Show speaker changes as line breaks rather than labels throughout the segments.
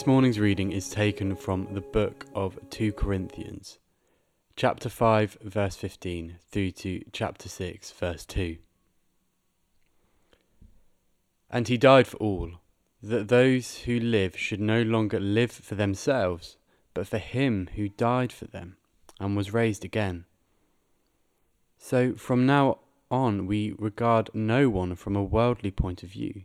This morning's reading is taken from the book of 2 Corinthians, chapter 5, verse 15, through to chapter 6, verse 2. And he died for all, that those who live should no longer live for themselves, but for him who died for them and was raised again. So from now on, we regard no one from a worldly point of view.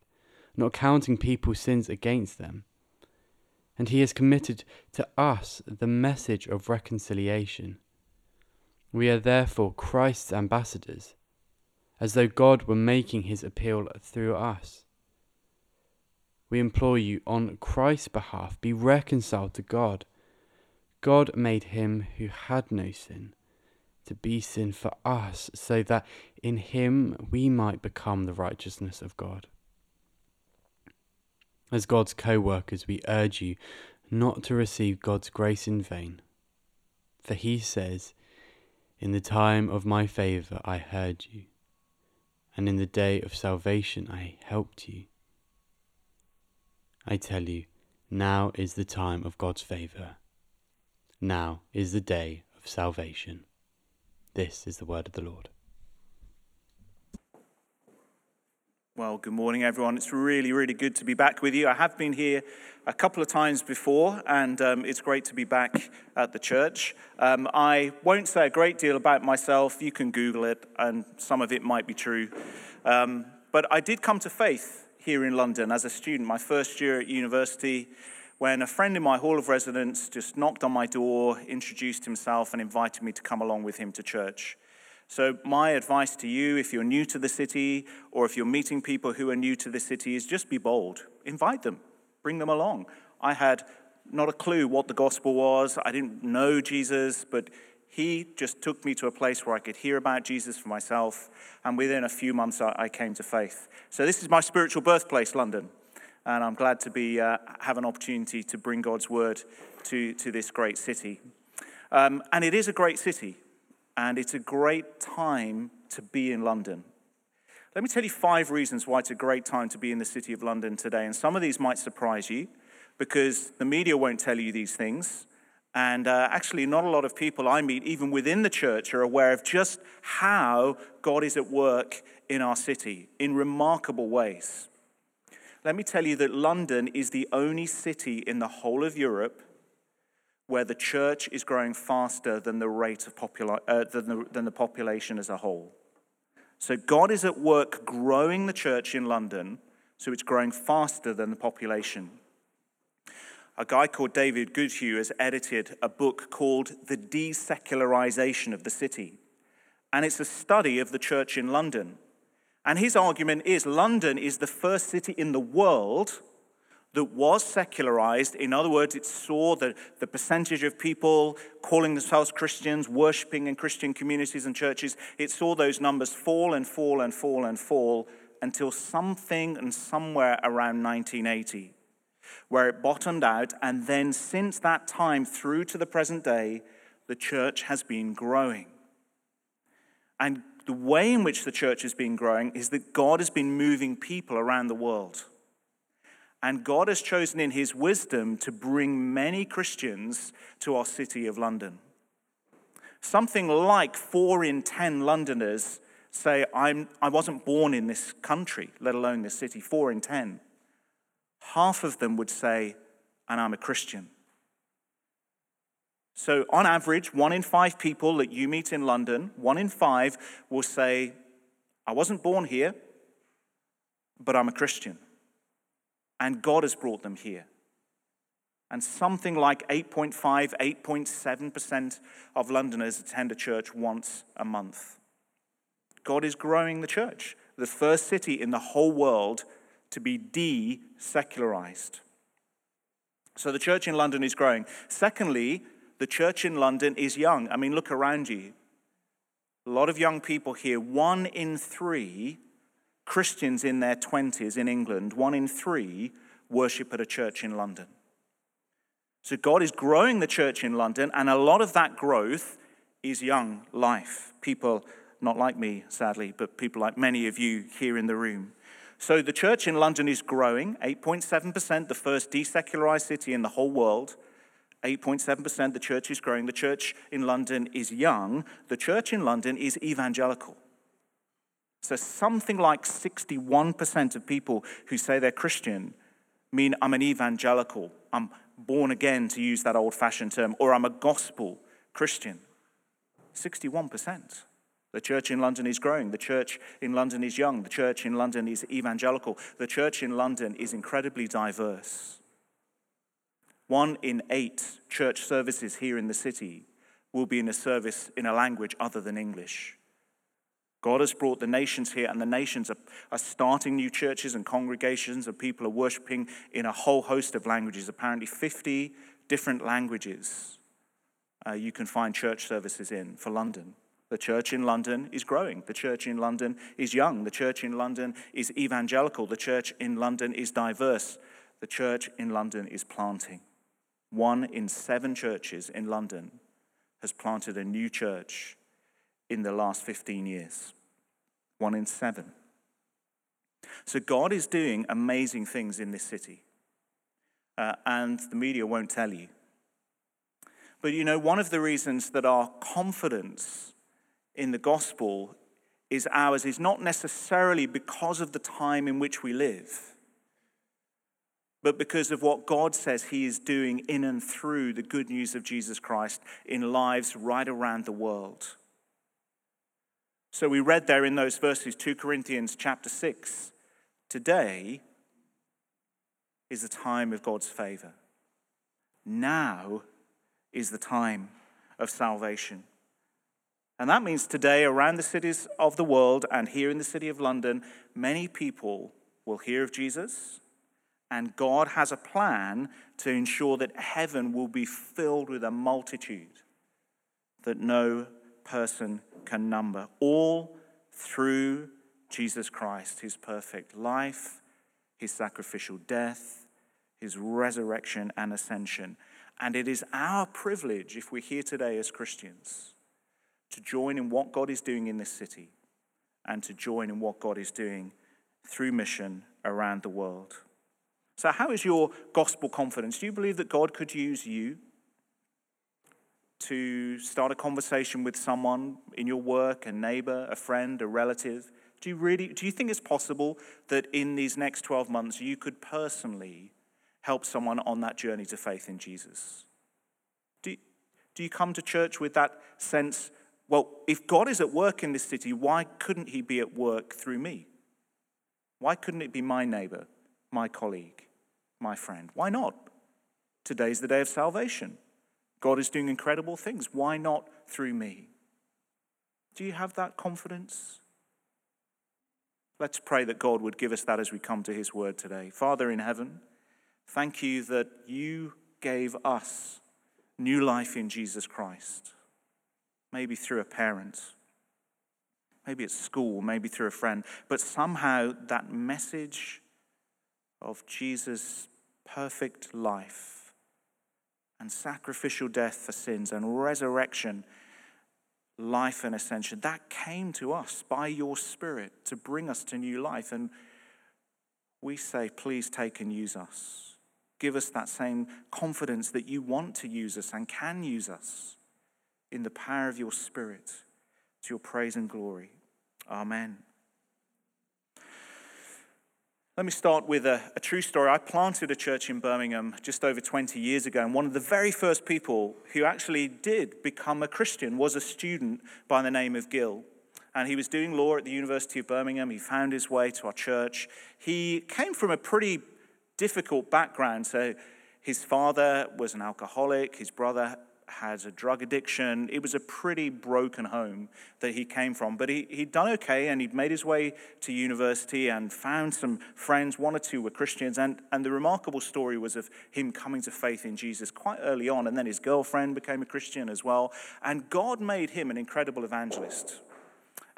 not counting people's sins against them. And he has committed to us the message of reconciliation. We are therefore Christ's ambassadors, as though God were making his appeal through us. We implore you, on Christ's behalf, be reconciled to God. God made him who had no sin to be sin for us, so that in him we might become the righteousness of God. As God's co workers, we urge you not to receive God's grace in vain. For he says, In the time of my favour I heard you, and in the day of salvation I helped you. I tell you, now is the time of God's favour. Now is the day of salvation. This is the word of the Lord.
Well, good morning, everyone. It's really, really good to be back with you. I have been here a couple of times before, and um, it's great to be back at the church. Um, I won't say a great deal about myself. You can Google it, and some of it might be true. Um, but I did come to faith here in London as a student, my first year at university, when a friend in my hall of residence just knocked on my door, introduced himself, and invited me to come along with him to church. So, my advice to you, if you're new to the city or if you're meeting people who are new to the city, is just be bold. Invite them, bring them along. I had not a clue what the gospel was, I didn't know Jesus, but he just took me to a place where I could hear about Jesus for myself, and within a few months, I came to faith. So, this is my spiritual birthplace, London, and I'm glad to be, uh, have an opportunity to bring God's word to, to this great city. Um, and it is a great city and it's a great time to be in London. Let me tell you five reasons why it's a great time to be in the city of London today. And some of these might surprise you because the media won't tell you these things. And uh, actually, not a lot of people I meet, even within the church, are aware of just how God is at work in our city in remarkable ways. Let me tell you that London is the only city in the whole of Europe where the church is growing faster than the rate of popula- uh, than, the, than the population as a whole. So God is at work growing the church in London, so it's growing faster than the population. A guy called David Goodhew has edited a book called The Desecularization of the City. And it's a study of the church in London. And his argument is London is the first city in the world that was secularized. In other words, it saw the, the percentage of people calling themselves Christians, worshiping in Christian communities and churches, it saw those numbers fall and fall and fall and fall until something and somewhere around 1980, where it bottomed out. And then since that time through to the present day, the church has been growing. And the way in which the church has been growing is that God has been moving people around the world. And God has chosen in his wisdom to bring many Christians to our city of London. Something like four in 10 Londoners say, I'm, I wasn't born in this country, let alone this city. Four in 10. Half of them would say, and I'm a Christian. So, on average, one in five people that you meet in London, one in five will say, I wasn't born here, but I'm a Christian and God has brought them here. And something like 8.5, 8.7% of Londoners attend a church once a month. God is growing the church, the first city in the whole world to be de secularized. So the church in London is growing. Secondly, the church in London is young. I mean, look around you. A lot of young people here. One in three Christians in their 20s in England, one in three worship at a church in London. So God is growing the church in London, and a lot of that growth is young life. People, not like me, sadly, but people like many of you here in the room. So the church in London is growing 8.7%, the first desecularized city in the whole world. 8.7%, the church is growing. The church in London is young. The church in London is evangelical. So something like 61% of people who say they're Christian mean I'm an evangelical. I'm born again, to use that old fashioned term, or I'm a gospel Christian. 61%. The church in London is growing. The church in London is young. The church in London is evangelical. The church in London is incredibly diverse. One in eight church services here in the city will be in a service in a language other than English. God has brought the nations here, and the nations are, are, starting new churches and congregations, and people are worshiping in a whole host of languages. Apparently, 50 different languages uh, you can find church services in for London. The church in London is growing. The church in London is young. The church in London is evangelical. The church in London is diverse. The church in London is planting. One in seven churches in London has planted a new church in the last 15 years. One in seven. So God is doing amazing things in this city. Uh, and the media won't tell you. But you know, one of the reasons that our confidence in the gospel is ours is not necessarily because of the time in which we live, but because of what God says He is doing in and through the good news of Jesus Christ in lives right around the world. So we read there in those verses, 2 Corinthians chapter 6. Today is the time of God's favor. Now is the time of salvation. And that means today, around the cities of the world and here in the city of London, many people will hear of Jesus. And God has a plan to ensure that heaven will be filled with a multitude that no person can number, all through Jesus Christ, his perfect life, his sacrificial death, his resurrection and ascension. And it is our privilege, if we're here today as Christians, to join in what God is doing in this city and to join in what God is doing through mission around the world. So, how is your gospel confidence? Do you believe that God could use you to start a conversation with someone in your work, a neighbor, a friend, a relative? Do you really do you think it's possible that in these next 12 months you could personally help someone on that journey to faith in Jesus? Do, do you come to church with that sense, well, if God is at work in this city, why couldn't he be at work through me? Why couldn't it be my neighbor, my colleague, my friend? Why not? Today's the day of salvation. God is doing incredible things. Why not through me? Do you have that confidence? Let's pray that God would give us that as we come to his word today. Father in heaven, thank you that you gave us new life in Jesus Christ. Maybe through a parent, maybe at school, maybe through a friend, but somehow that message of Jesus' perfect life and sacrificial death for sins and resurrection, life and ascension. That came to us by your Spirit to bring us to new life. And we say, please take and use us. Give us that same confidence that you want to use us and can use us in the power of your Spirit to your praise and glory. Amen. Let me start with a, a, true story. I planted a church in Birmingham just over 20 years ago, and one of the very first people who actually did become a Christian was a student by the name of Gil. And he was doing law at the University of Birmingham. He found his way to our church. He came from a pretty difficult background. So, his father was an alcoholic, his brother had a drug addiction. It was a pretty broken home that he came from. But he, he'd done okay and he'd made his way to university and found some friends. One or two were Christians. And, and the remarkable story was of him coming to faith in Jesus quite early on. And then his girlfriend became a Christian as well. And God made him an incredible evangelist.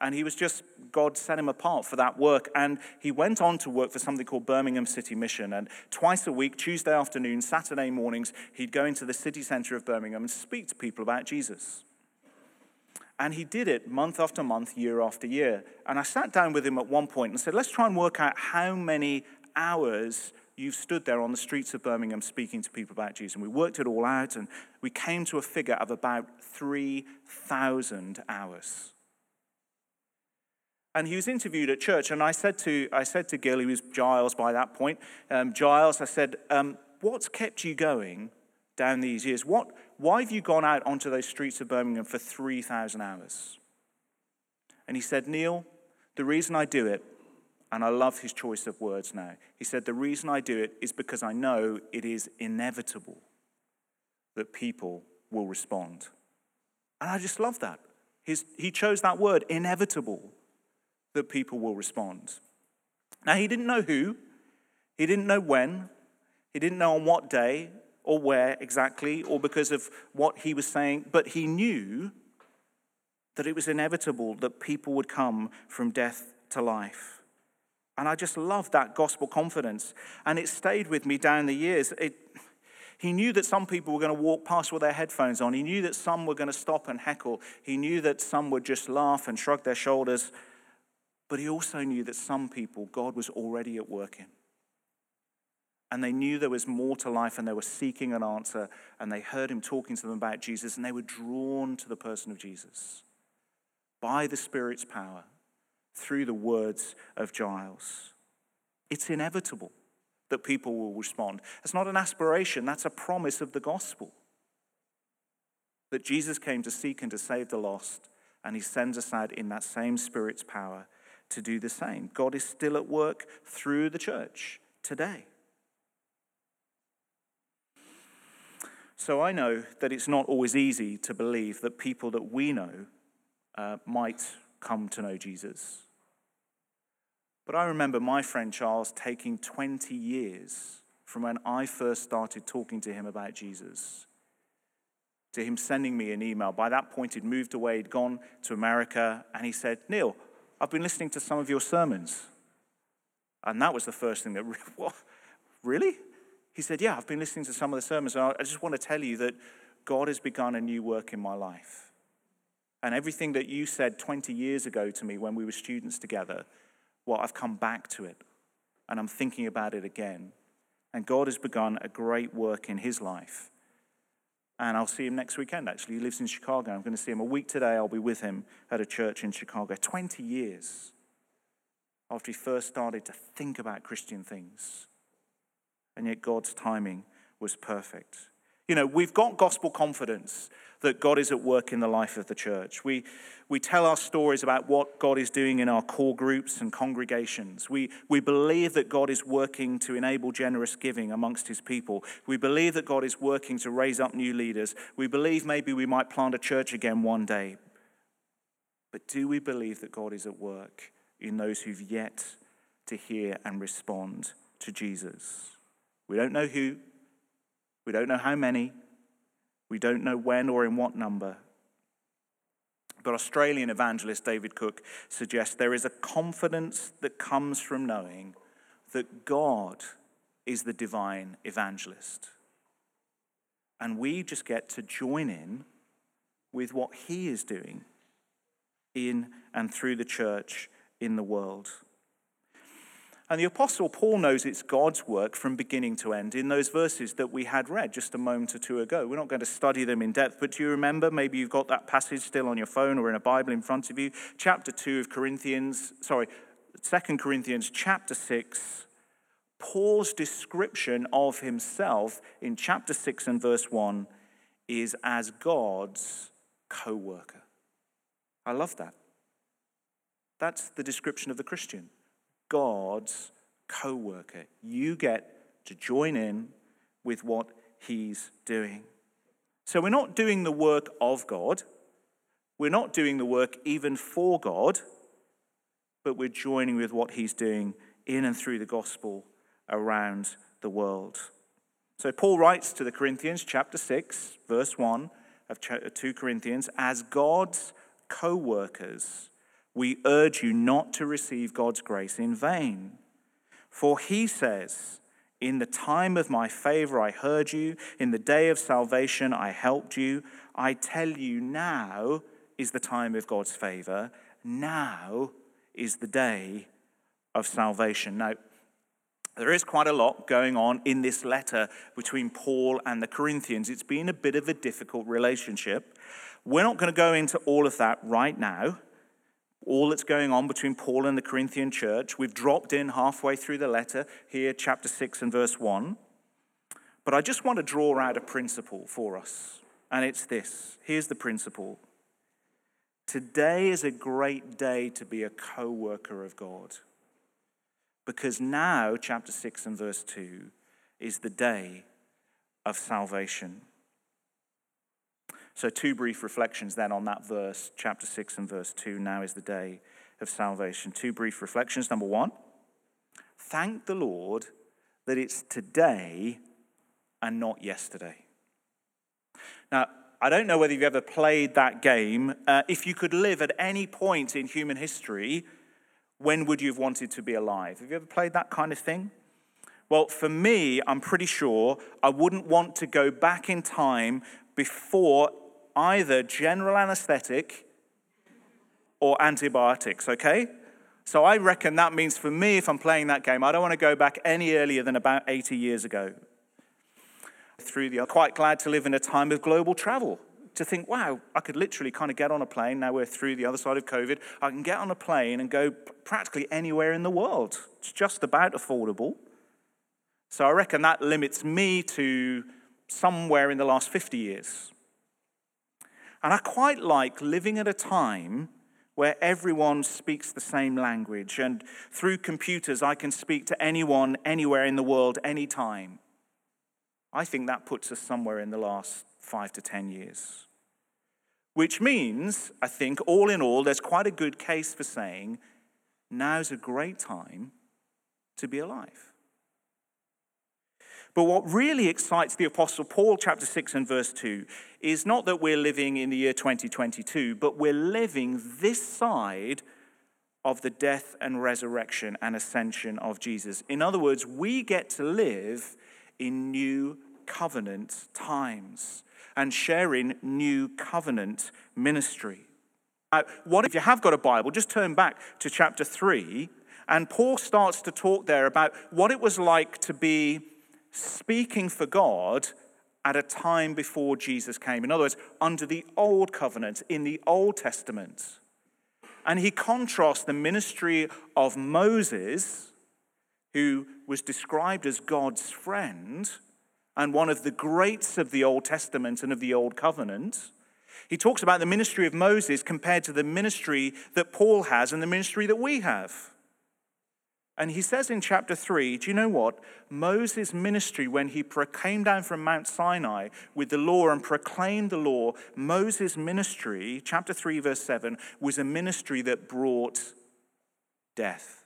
And he was just, God set him apart for that work. And he went on to work for something called Birmingham City Mission. And twice a week, Tuesday afternoon, Saturday mornings, he'd go into the city center of Birmingham and speak to people about Jesus. And he did it month after month, year after year. And I sat down with him at one point and said, let's try and work out how many hours you've stood there on the streets of Birmingham speaking to people about Jesus. And we worked it all out, and we came to a figure of about 3,000 hours. And he was interviewed at church, and I said to, I said to Gil, he was Giles by that point, um, Giles, I said, um, What's kept you going down these years? What, why have you gone out onto those streets of Birmingham for 3,000 hours? And he said, Neil, the reason I do it, and I love his choice of words now, he said, The reason I do it is because I know it is inevitable that people will respond. And I just love that. His, he chose that word, inevitable that people will respond. Now, he didn't know who, he didn't know when, he didn't know on what day or where exactly, or because of what he was saying, but he knew that it was inevitable that people would come from death to life. And I just love that gospel confidence. And it stayed with me down the years. It, he knew that some people were going to walk past with their headphones on. He knew that some were going to stop and heckle. He knew that some would just laugh and shrug their shoulders. But he also knew that some people God was already at work in. And they knew there was more to life and they were seeking an answer. And they heard him talking to them about Jesus and they were drawn to the person of Jesus by the Spirit's power through the words of Giles. It's inevitable that people will respond. It's not an aspiration, that's a promise of the gospel. That Jesus came to seek and to save the lost, and he sends us out in that same Spirit's power to do the same. God is still at work through the church today. So I know that it's not always easy to believe that people that we know uh, might come to know Jesus. But I remember my friend Charles taking 20 years from when I first started talking to him about Jesus to him sending me an email. By that point, he'd moved away, he'd gone to America, and he said, Neil, I've been listening to some of your sermons. And that was the first thing that, what? Really? He said, Yeah, I've been listening to some of the sermons. And I just want to tell you that God has begun a new work in my life. And everything that you said 20 years ago to me when we were students together, well, I've come back to it. And I'm thinking about it again. And God has begun a great work in his life. And I'll see him next weekend, actually. He lives in Chicago. I'm going to see him a week today. I'll be with him at a church in Chicago. 20 years after he first started to think about Christian things. And yet God's timing was perfect. You know, we've got gospel confidence that God is at work in the life of the church. We, we tell our stories about what God is doing in our core groups and congregations. We, we believe that God is working to enable generous giving amongst his people. We believe that God is working to raise up new leaders. We believe maybe we might plant a church again one day. But do we believe that God is at work in those who've yet to hear and respond to Jesus? We don't know who, we don't know how many, we don't know when or in what number. But Australian evangelist David Cook suggests there is a confidence that comes from knowing that God is the divine evangelist. And we just get to join in with what he is doing in and through the church in the world. And the Apostle Paul knows it's God's work from beginning to end in those verses that we had read just a moment or two ago. We're not going to study them in depth, but do you remember? Maybe you've got that passage still on your phone or in a Bible in front of you. Chapter 2 of Corinthians, sorry, 2 Corinthians chapter 6. Paul's description of himself in chapter 6 and verse 1 is as God's co worker. I love that. That's the description of the Christian. God's co worker. You get to join in with what he's doing. So we're not doing the work of God, we're not doing the work even for God, but we're joining with what He's doing in and through the gospel around the world. So Paul writes to the Corinthians, chapter 6, verse 1 of 2 Corinthians, as God's co workers, we urge you not to receive God's grace in vain. For he says, In the time of my favor I heard you, in the day of salvation I helped you. I tell you, now is the time of God's favor. Now is the day of salvation. Now, there is quite a lot going on in this letter between Paul and the Corinthians. It's been a bit of a difficult relationship. We're not going to go into all of that right now all that's going on between Paul and the Corinthian church. We've dropped in halfway through the letter here, chapter 6 and verse 1. But I just want to draw out a principle for us, and it's this. Here's the principle Today is a great day to be a co worker of God. Because now, chapter 6 and verse 2, is the day of salvation. So, two brief reflections then on that verse, chapter 6 and verse 2. Now is the day of salvation. Two brief reflections. Number one, thank the Lord that it's today and not yesterday. Now, I don't know whether you've ever played that game. Uh, if you could live at any point in human history, when would you have wanted to be alive? Have you ever played that kind of thing? Well, for me, I'm pretty sure I wouldn't want to go back in time before either general anesthetic or antibiotics, okay? So I reckon that means for me, if I'm playing that game, I don't want to go back any earlier than about 80 years ago. Through the, I'm quite glad to live in a time of global travel. To think, wow, I could literally kind of get on a plane. Now we're through the other side of COVID. I can get on a plane and go practically anywhere in the world. It's just about affordable. So I reckon that limits me to somewhere in the last 50 years. And I quite like living at a time where everyone speaks the same language, and through computers, I can speak to anyone, anywhere in the world, anytime. I think that puts us somewhere in the last five to 10 years. Which means, I think, all in all, there's quite a good case for saying now's a great time to be alive. But what really excites the Apostle Paul, chapter 6 and verse 2, is not that we're living in the year 2022, but we're living this side of the death and resurrection and ascension of Jesus. In other words, we get to live in new covenant times and share in new covenant ministry. Now, what if you have got a Bible? Just turn back to chapter 3, and Paul starts to talk there about what it was like to be speaking for God at a time before Jesus came. In other words, under the old covenant, in the Old Testament. And he contrasts the ministry of Moses, who was described as God's friend and one of the greats of the Old Testament and of the Old Covenant. He talks about the ministry of Moses compared to the ministry that Paul has and the ministry that we have. And he says in chapter 3, do you know what? Moses' ministry, when he came down from Mount Sinai with the law and proclaimed the law, Moses' ministry, chapter 3, verse 7, was a ministry that brought death.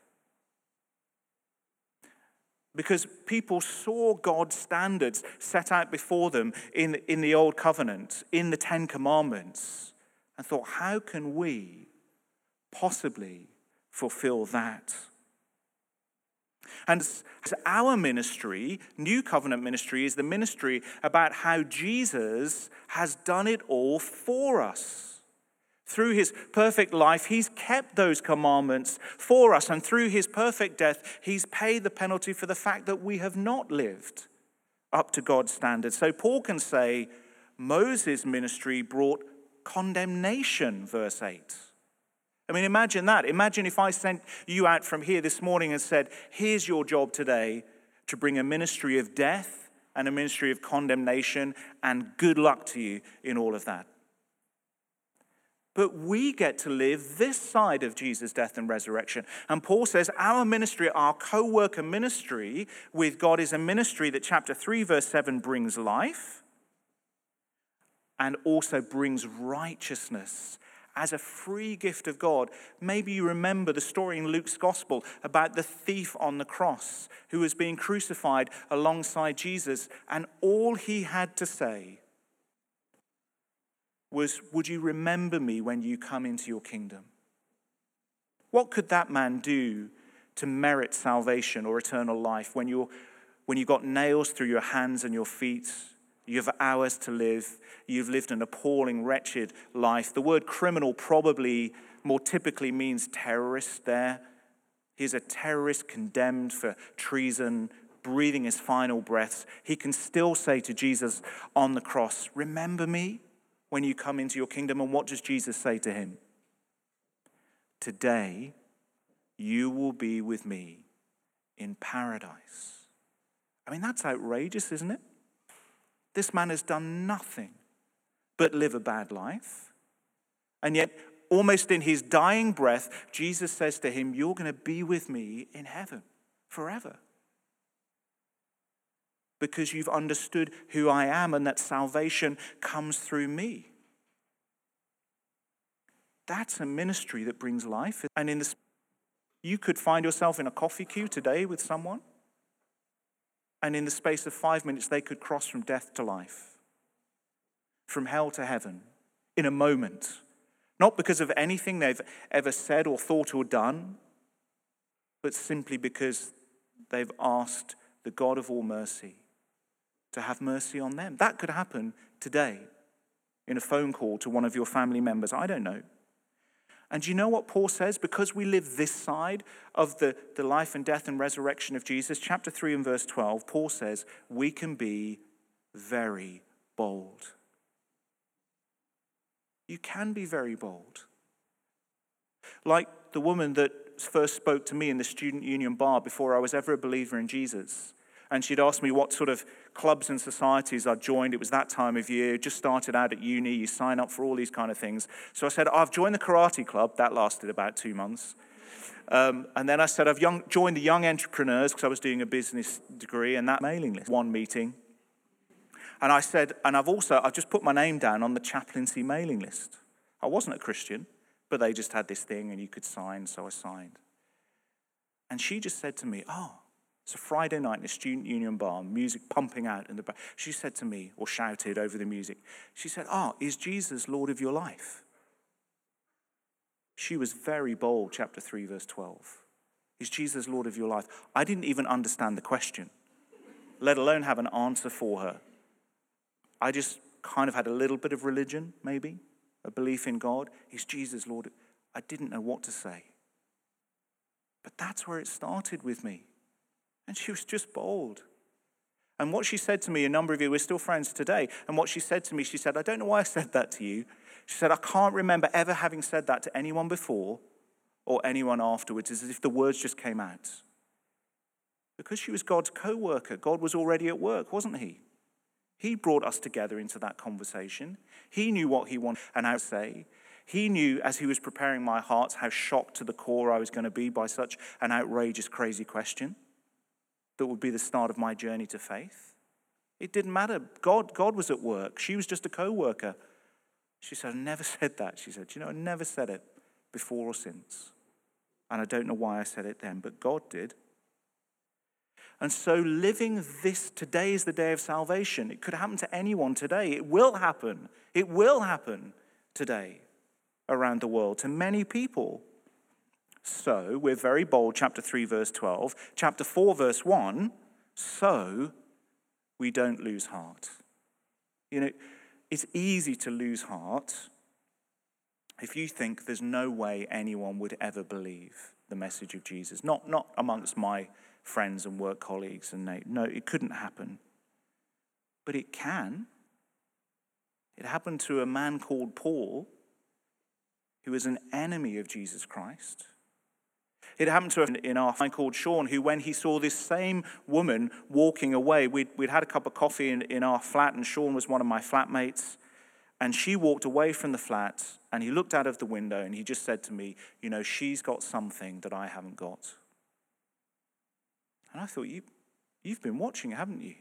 Because people saw God's standards set out before them in, in the Old Covenant, in the Ten Commandments, and thought, how can we possibly fulfill that? And our ministry, New Covenant ministry, is the ministry about how Jesus has done it all for us. Through his perfect life, he's kept those commandments for us. And through his perfect death, he's paid the penalty for the fact that we have not lived up to God's standards. So Paul can say, Moses' ministry brought condemnation, verse 8. I mean, imagine that. Imagine if I sent you out from here this morning and said, Here's your job today to bring a ministry of death and a ministry of condemnation, and good luck to you in all of that. But we get to live this side of Jesus' death and resurrection. And Paul says our ministry, our co worker ministry with God, is a ministry that chapter 3, verse 7 brings life and also brings righteousness as a free gift of God. Maybe you remember the story in Luke's gospel about the thief on the cross who was being crucified alongside Jesus, and all he had to say was, Would you remember me when you come into your kingdom? What could that man do to merit salvation or eternal life when, you're, when you've got nails through your hands and your feet? You have hours to live. You've lived an appalling, wretched life. The word criminal probably more typically means terrorist there. He's a terrorist condemned for treason, breathing his final breaths. He can still say to Jesus on the cross, Remember me when you come into your kingdom. And what does Jesus say to him? Today, you will be with me in paradise. I mean, that's outrageous, isn't it? This man has done nothing but live a bad life. And yet, almost in his dying breath, Jesus says to him, You're going to be with me in heaven forever. Because you've understood who I am and that salvation comes through me. That's a ministry that brings life. And in this, you could find yourself in a coffee queue today with someone, and in the space of five minutes, they could cross from death to life, from hell to heaven, in a moment. Not because of anything they've ever said or thought or done, but simply because they've asked the God of all mercy to have mercy on them. That could happen today in a phone call to one of your family members. I don't know. And you know what Paul says? Because we live this side of the, the life and death and resurrection of Jesus, chapter 3 and verse 12, Paul says, we can be very bold. You can be very bold. Like the woman that first spoke to me in the student union bar before I was ever a believer in Jesus and she'd asked me what sort of clubs and societies I'd joined. It was that time of year, just started out at uni, you sign up for all these kind of things. So I said, I've joined the karate club. That lasted about two months. Um, and then I said, I've young, joined the Young Entrepreneurs because I was doing a business degree and that mailing list, one meeting. And I said, and I've also, I've just put my name down on the chaplaincy mailing list. I wasn't a Christian, but they just had this thing and you could sign, so I signed. And she just said to me, Oh, it's a Friday night in a student union bar, music pumping out in the back. She said to me, or shouted over the music, she said, Ah, oh, is Jesus Lord of your life? She was very bold, chapter 3, verse 12. Is Jesus Lord of your life? I didn't even understand the question, let alone have an answer for her. I just kind of had a little bit of religion, maybe, a belief in God. Is Jesus Lord? I didn't know what to say. But that's where it started with me. And she was just bold. And what she said to me, a number of you, we're still friends today. And what she said to me, she said, I don't know why I said that to you. She said, I can't remember ever having said that to anyone before or anyone afterwards, It's as if the words just came out. Because she was God's co worker, God was already at work, wasn't He? He brought us together into that conversation. He knew what He wanted and how to say. He knew as He was preparing my heart how shocked to the core I was going to be by such an outrageous, crazy question that would be the start of my journey to faith. It didn't matter. God, God was at work. She was just a co worker. She said, I never said that. She said, You know, I never said it before or since. And I don't know why I said it then, but God did. And so, living this today is the day of salvation. It could happen to anyone today. It will happen. It will happen today around the world to many people. So, we're very bold, chapter 3, verse 12. Chapter 4, verse 1, so we don't lose heart. You know, it's easy to lose heart if you think there's no way anyone would ever believe the message of Jesus. Not, not amongst my friends and work colleagues and they, no, it couldn't happen. But it can. It happened to a man called Paul, who was an enemy of Jesus Christ. It happened to a in our friend called Sean, who, when he saw this same woman walking away, we'd, we'd had a cup of coffee in, in our flat, and Sean was one of my flatmates. And she walked away from the flat, and he looked out of the window, and he just said to me, You know, she's got something that I haven't got. And I thought, you, You've been watching, haven't you?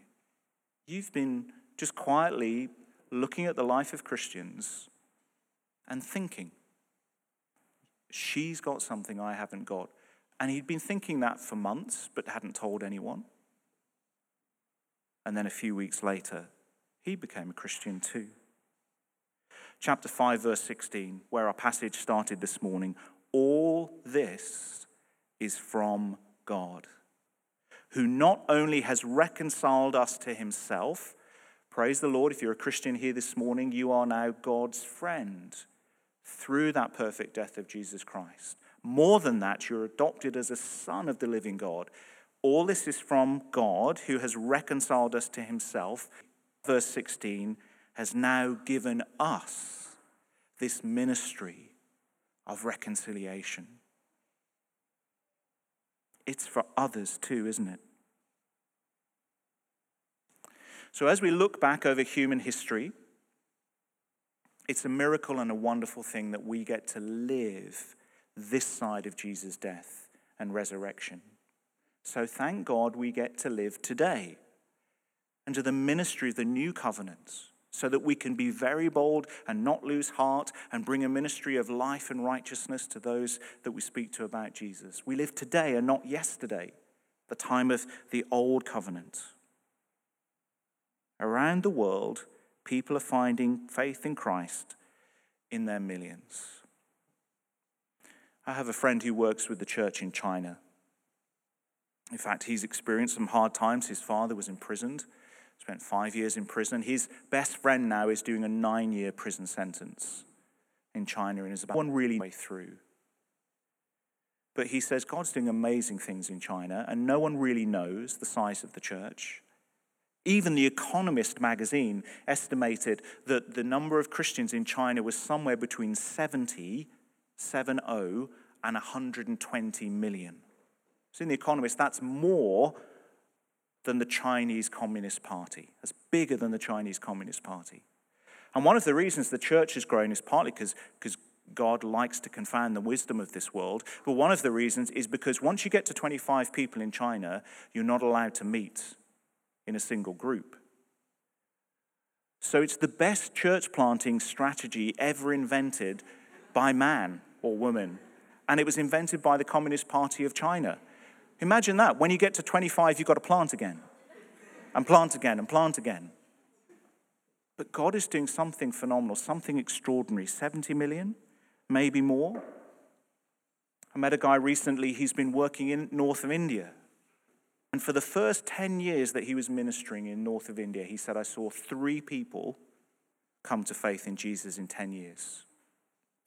You've been just quietly looking at the life of Christians and thinking, she's got something I haven't got. And he'd been thinking that for months, but hadn't told anyone. And then a few weeks later, he became a Christian too. Chapter 5, verse 16, where our passage started this morning all this is from God, who not only has reconciled us to himself, praise the Lord, if you're a Christian here this morning, you are now God's friend through that perfect death of Jesus Christ. More than that, you're adopted as a son of the living God. All this is from God who has reconciled us to himself. Verse 16 has now given us this ministry of reconciliation. It's for others too, isn't it? So, as we look back over human history, it's a miracle and a wonderful thing that we get to live this side of Jesus' death and resurrection. So thank God we get to live today under the ministry of the new covenant so that we can be very bold and not lose heart and bring a ministry of life and righteousness to those that we speak to about Jesus. We live today and not yesterday, the time of the old covenant. Around the world, people are finding faith in Christ in their millions. I have a friend who works with the church in China. In fact, he's experienced some hard times. His father was imprisoned, spent five years in prison. His best friend now is doing a nine year prison sentence in China and is about one really way through. But he says God's doing amazing things in China, and no one really knows the size of the church. Even The Economist magazine estimated that the number of Christians in China was somewhere between 70, 70, and 120 million. So in The Economist, that's more than the Chinese Communist Party. That's bigger than the Chinese Communist Party. And one of the reasons the church has grown is partly because God likes to confound the wisdom of this world. But one of the reasons is because once you get to 25 people in China, you're not allowed to meet in a single group. So it's the best church planting strategy ever invented by man or woman. And it was invented by the Communist Party of China. Imagine that. When you get to 25, you've got to plant again, and plant again, and plant again. But God is doing something phenomenal, something extraordinary. 70 million, maybe more. I met a guy recently, he's been working in north of India. And for the first 10 years that he was ministering in north of India, he said, I saw three people come to faith in Jesus in 10 years.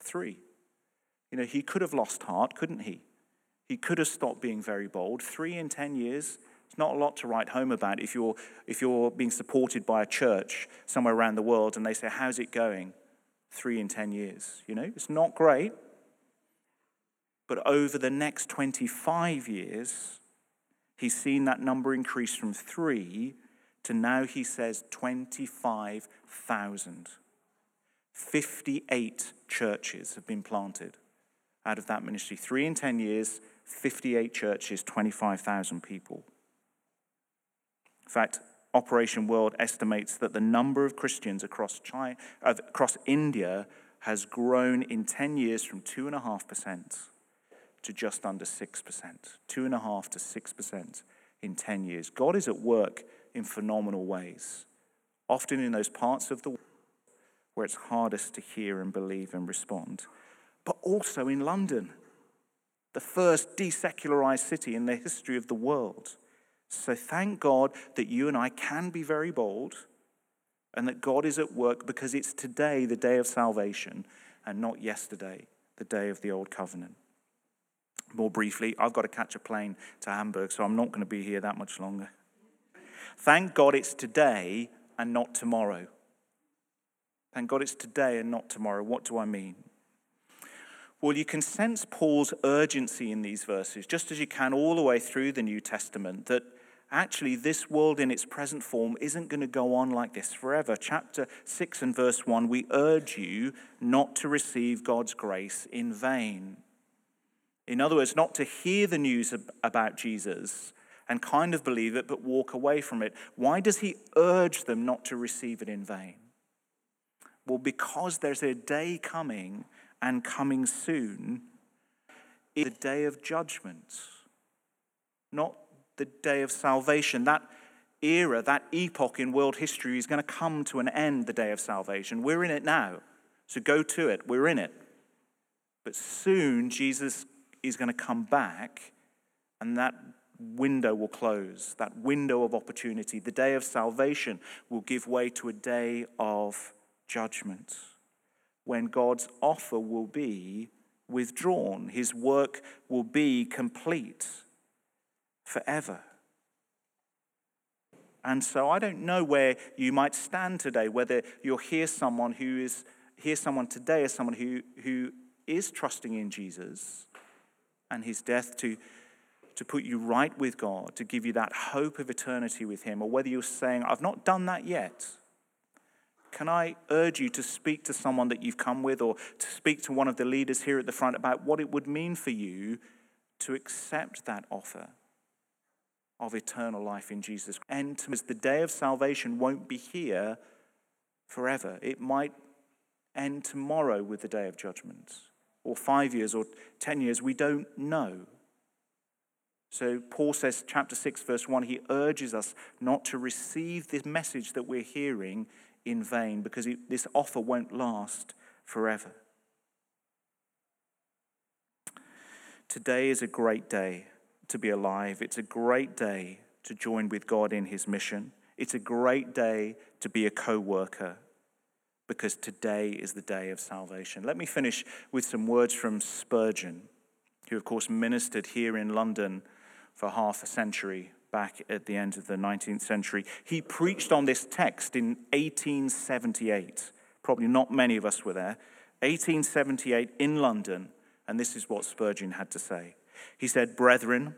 Three. You know, he could have lost heart, couldn't he? He could have stopped being very bold. Three in 10 years, it's not a lot to write home about if you're, if you're being supported by a church somewhere around the world and they say, How's it going? Three in 10 years. You know, it's not great. But over the next 25 years, He's seen that number increase from three to now he says 25,000. 58 churches have been planted out of that ministry. Three in 10 years, 58 churches, 25,000 people. In fact, Operation World estimates that the number of Christians across, China, uh, across India has grown in 10 years from 2.5% to just under 6%, 2.5 to 6% in 10 years. God is at work in phenomenal ways, often in those parts of the world where it's hardest to hear and believe and respond, but also in London, the first desecularized city in the history of the world. So thank God that you and I can be very bold and that God is at work because it's today the day of salvation and not yesterday, the day of the old covenant more briefly, I've got to catch a plane to Hamburg, so I'm not going to be here that much longer. Thank God it's today and not tomorrow. Thank God it's today and not tomorrow. What do I mean? Well, you can sense Paul's urgency in these verses, just as you can all the way through the New Testament, that actually this world in its present form isn't going to go on like this forever. Chapter 6 and verse 1 we urge you not to receive God's grace in vain. In other words, not to hear the news about Jesus and kind of believe it, but walk away from it. Why does he urge them not to receive it in vain? Well, because there's a day coming and coming soon, is the day of judgment, not the day of salvation. That era, that epoch in world history is going to come to an end, the day of salvation. We're in it now. So go to it. We're in it. But soon, Jesus is going to come back, and that window will close. That window of opportunity, the day of salvation, will give way to a day of judgment when God's offer will be withdrawn. His work will be complete forever. And so I don't know where you might stand today, whether you'll hear someone who is hear someone today as someone who, who is trusting in Jesus and his death to, to put you right with God, to give you that hope of eternity with him, or whether you're saying, I've not done that yet. Can I urge you to speak to someone that you've come with or to speak to one of the leaders here at the front about what it would mean for you to accept that offer? of eternal life in Jesus. And the day of salvation won't be here forever. It might end tomorrow with the day of judgment, or five years, or ten years. We don't know. So, Paul says, chapter 6, verse 1, he urges us not to receive this message that we're hearing in vain because this offer won't last forever. Today is a great day to be alive. It's a great day to join with God in his mission. It's a great day to be a co worker because today is the day of salvation. Let me finish with some words from Spurgeon, who, of course, ministered here in London for half a century back at the end of the 19th century. He preached on this text in 1878. Probably not many of us were there. 1878 in London, and this is what Spurgeon had to say. He said, Brethren,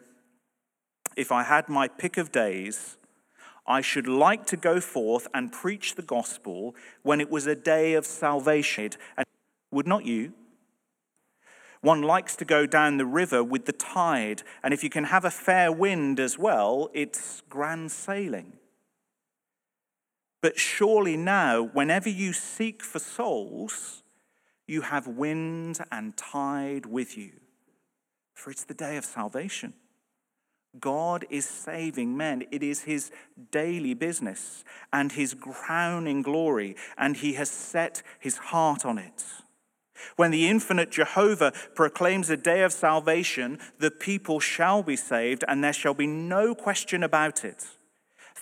if I had my pick of days, I should like to go forth and preach the gospel when it was a day of salvation. And would not you? One likes to go down the river with the tide, and if you can have a fair wind as well, it's grand sailing. But surely now, whenever you seek for souls, you have wind and tide with you for it's the day of salvation. God is saving men. It is his daily business and his crowning glory, and he has set his heart on it. When the infinite Jehovah proclaims a day of salvation, the people shall be saved, and there shall be no question about it.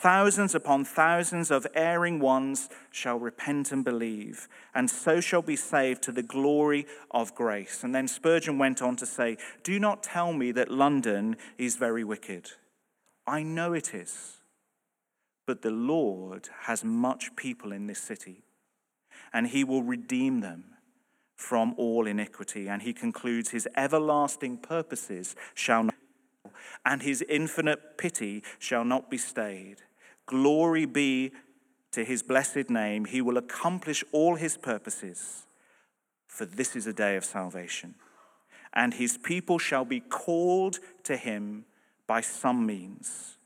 Thousands upon thousands of erring ones shall repent and believe, and so shall be saved to the glory of grace. And then Spurgeon went on to say, Do not tell me that London is very wicked. I know it is. But the Lord has much people in this city, and he will redeem them from all iniquity. And he concludes, His everlasting purposes shall not, and his infinite pity shall not be stayed. Glory be to his blessed name. He will accomplish all his purposes, for this is a day of salvation. And his people shall be called to him by some means,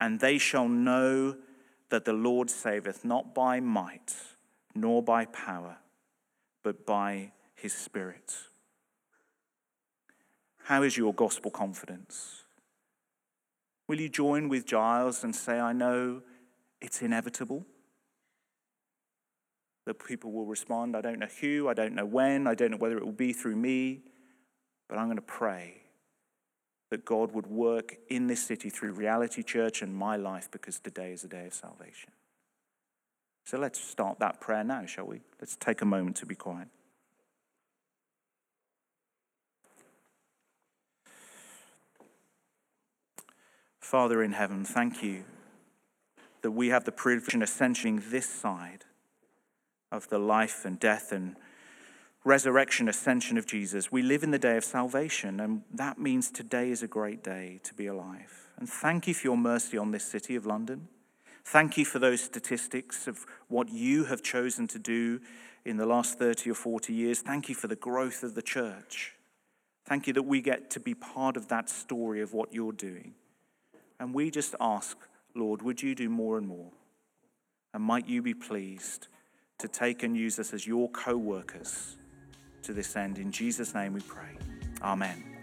and they shall know that the Lord saveth not by might nor by power, but by his Spirit. How is your gospel confidence? Will you join with Giles and say, I know it's inevitable? That people will respond, I don't know who, I don't know when, I don't know whether it will be through me, but I'm going to pray that God would work in this city through Reality Church and my life because today is a day of salvation. So let's start that prayer now, shall we? Let's take a moment to be quiet. Father in heaven, thank you that we have the privilege of ascensioning this side of the life and death and resurrection, ascension of Jesus. We live in the day of salvation, and that means today is a great day to be alive. And thank you for your mercy on this city of London. Thank you for those statistics of what you have chosen to do in the last 30 or 40 years. Thank you for the growth of the church. Thank you that we get to be part of that story of what you're doing. And we just ask, Lord, would you do more and more? And might you be pleased to take and use us as your co workers to this end. In Jesus' name we pray. Amen.